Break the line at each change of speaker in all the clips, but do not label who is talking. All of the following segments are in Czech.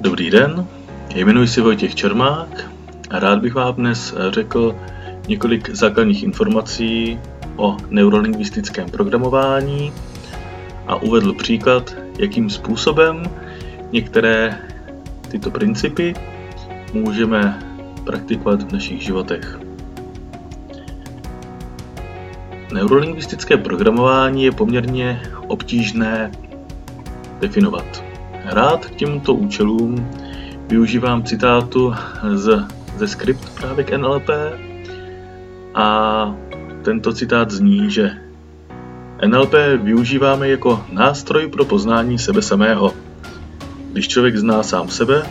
Dobrý den, jmenuji se Vojtěch Čermák a rád bych vám dnes řekl několik základních informací o neurolingvistickém programování a uvedl příklad, jakým způsobem některé tyto principy můžeme praktikovat v našich životech. Neurolingvistické programování je poměrně obtížné definovat. Rád k těmto účelům využívám citátu z, ze skript právě k NLP a tento citát zní, že NLP využíváme jako nástroj pro poznání sebe samého. Když člověk zná sám sebe,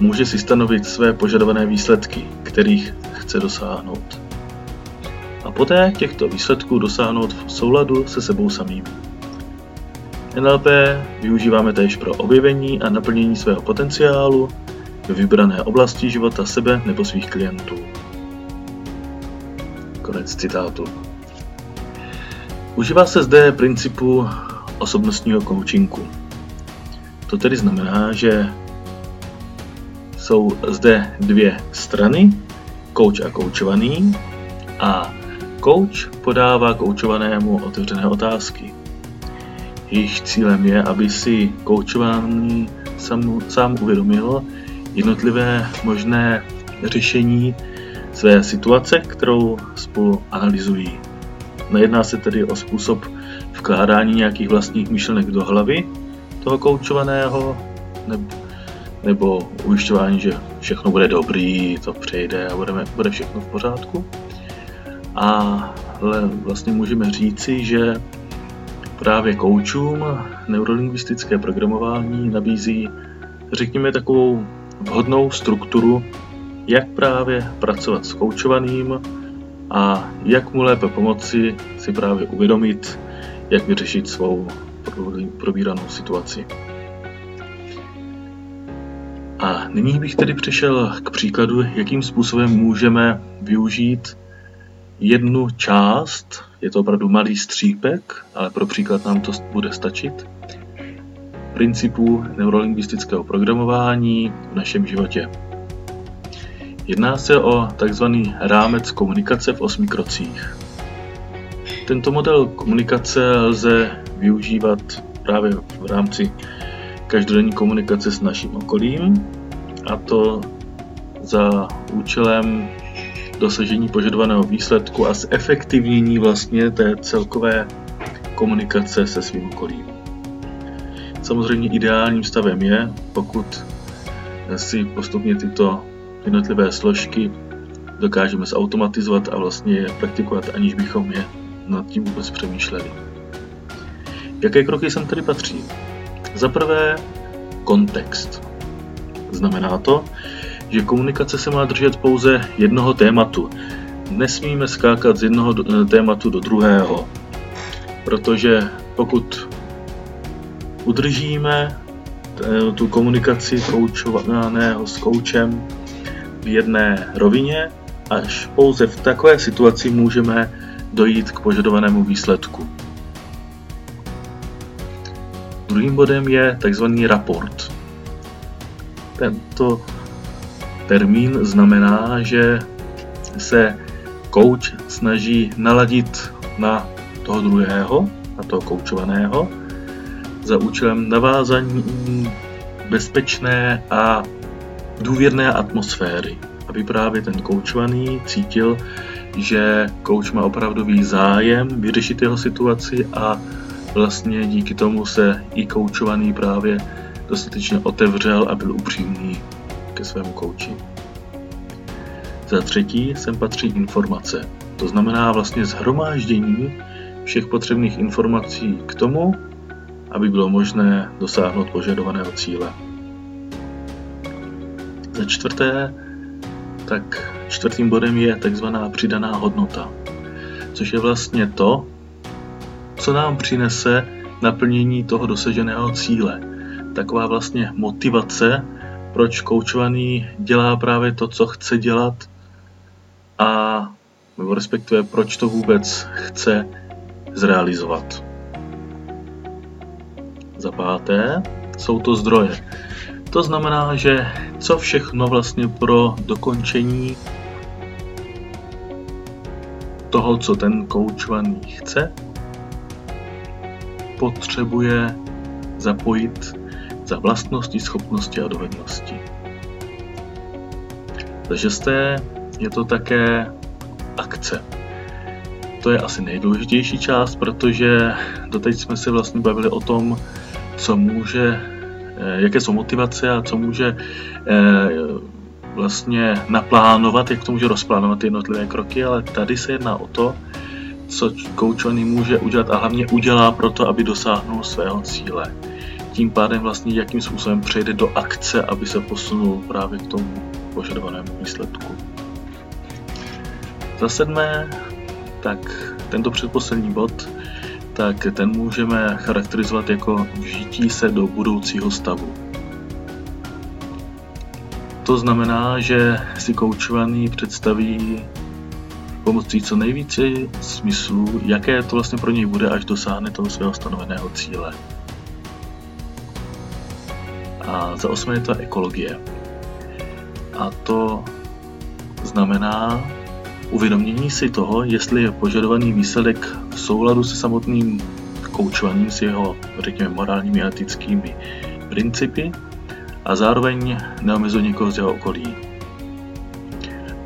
může si stanovit své požadované výsledky, kterých chce dosáhnout. A poté těchto výsledků dosáhnout v souladu se sebou samým. NLP využíváme též pro objevení a naplnění svého potenciálu ve vybrané oblasti života sebe nebo svých klientů. Konec citátu. Užívá se zde principu osobnostního coachingu. To tedy znamená, že jsou zde dvě strany, coach a koučovaný, a coach podává koučovanému otevřené otázky. Jejich cílem je, aby si koučovaný sám, sám uvědomil jednotlivé možné řešení své situace, kterou spolu analyzují. Nejedná se tedy o způsob vkládání nějakých vlastních myšlenek do hlavy toho koučovaného, nebo, nebo ujišťování, že všechno bude dobrý, to přejde a budeme, bude všechno v pořádku. Ale vlastně můžeme říci, že právě koučům neurolingvistické programování nabízí, řekněme, takovou vhodnou strukturu, jak právě pracovat s koučovaným a jak mu lépe pomoci si právě uvědomit, jak vyřešit svou probíranou situaci. A nyní bych tedy přešel k příkladu, jakým způsobem můžeme využít jednu část, je to opravdu malý střípek, ale pro příklad nám to bude stačit, principů neurolingvistického programování v našem životě. Jedná se o tzv. rámec komunikace v osmi krocích. Tento model komunikace lze využívat právě v rámci každodenní komunikace s naším okolím, a to za účelem dosažení požadovaného výsledku a zefektivnění vlastně té celkové komunikace se svým okolím. Samozřejmě ideálním stavem je, pokud si postupně tyto jednotlivé složky dokážeme zautomatizovat a vlastně je praktikovat, aniž bychom je nad tím vůbec přemýšleli. Jaké kroky sem tedy patří? Za prvé, kontext. Znamená to, že komunikace se má držet pouze jednoho tématu. Nesmíme skákat z jednoho tématu do druhého, protože pokud udržíme eh, tu komunikaci koučovaného s koučem v jedné rovině, až pouze v takové situaci můžeme dojít k požadovanému výsledku. Druhým bodem je tzv. raport. Tento termín znamená, že se coach snaží naladit na toho druhého, na toho koučovaného, za účelem navázání bezpečné a důvěrné atmosféry, aby právě ten koučovaný cítil, že kouč má opravdový zájem vyřešit jeho situaci a vlastně díky tomu se i koučovaný právě dostatečně otevřel a byl upřímný ke svému kouči. Za třetí sem patří informace. To znamená vlastně zhromáždění všech potřebných informací k tomu, aby bylo možné dosáhnout požadovaného cíle. Za čtvrté, tak čtvrtým bodem je takzvaná přidaná hodnota, což je vlastně to, co nám přinese naplnění toho dosaženého cíle. Taková vlastně motivace, proč koučovaný dělá právě to, co chce dělat a respektive proč to vůbec chce zrealizovat. za páté jsou to zdroje. To znamená, že co všechno vlastně pro dokončení toho, co ten koučovaný chce, potřebuje zapojit za vlastnosti, schopnosti a dovednosti. Za šesté je to také akce. To je asi nejdůležitější část, protože doteď jsme se vlastně bavili o tom, co může, eh, jaké jsou motivace a co může eh, vlastně naplánovat, jak to může rozplánovat ty jednotlivé kroky, ale tady se jedná o to, co koučovaný může udělat a hlavně udělá pro to, aby dosáhnul svého cíle. Tím pádem vlastně jakým způsobem přejde do akce, aby se posunul právě k tomu požadovanému výsledku. Za sedmé, tak tento předposlední bod, tak ten můžeme charakterizovat jako vžití se do budoucího stavu. To znamená, že si koučovaný představí pomocí co nejvíce smyslů, jaké to vlastně pro něj bude, až dosáhne toho svého stanoveného cíle. A za osmé je to ekologie. A to znamená uvědomění si toho, jestli je požadovaný výsledek v souladu se samotným koučovaným, s jeho, řekněme, morálními a etickými principy a zároveň neomezuje někoho z jeho okolí.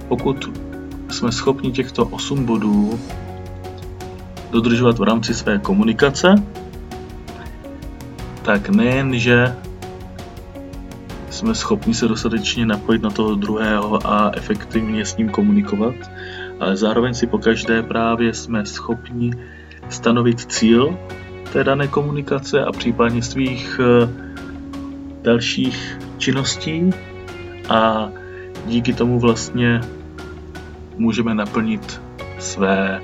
Pokud jsme schopni těchto 8 bodů dodržovat v rámci své komunikace, tak nejen, že jsme schopni se dostatečně napojit na toho druhého a efektivně s ním komunikovat, ale zároveň si po každé právě jsme schopni stanovit cíl té dané komunikace a případně svých eh, dalších činností a díky tomu vlastně můžeme naplnit své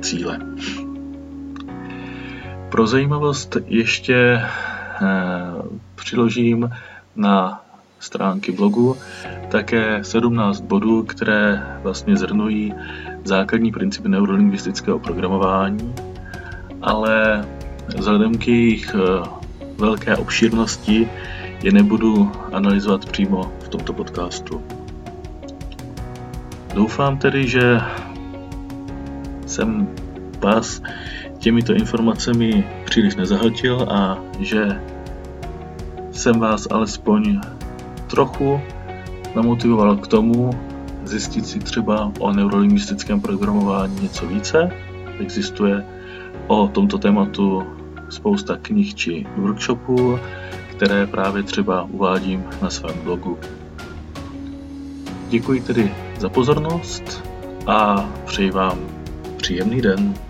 cíle. Pro zajímavost ještě přiložím na stránky blogu také 17 bodů, které vlastně zhrnují základní principy neurolingvistického programování, ale vzhledem k jejich eh, velké obšírnosti je nebudu analyzovat přímo v tomto podcastu. Doufám tedy, že jsem vás těmito informacemi příliš nezahltil a že jsem vás alespoň trochu namotivoval k tomu zjistit si třeba o neurolingvistickém programování něco více. Existuje o tomto tématu spousta knih či workshopů, které právě třeba uvádím na svém blogu. Děkuji tedy za pozornost a přeji vám příjemný den.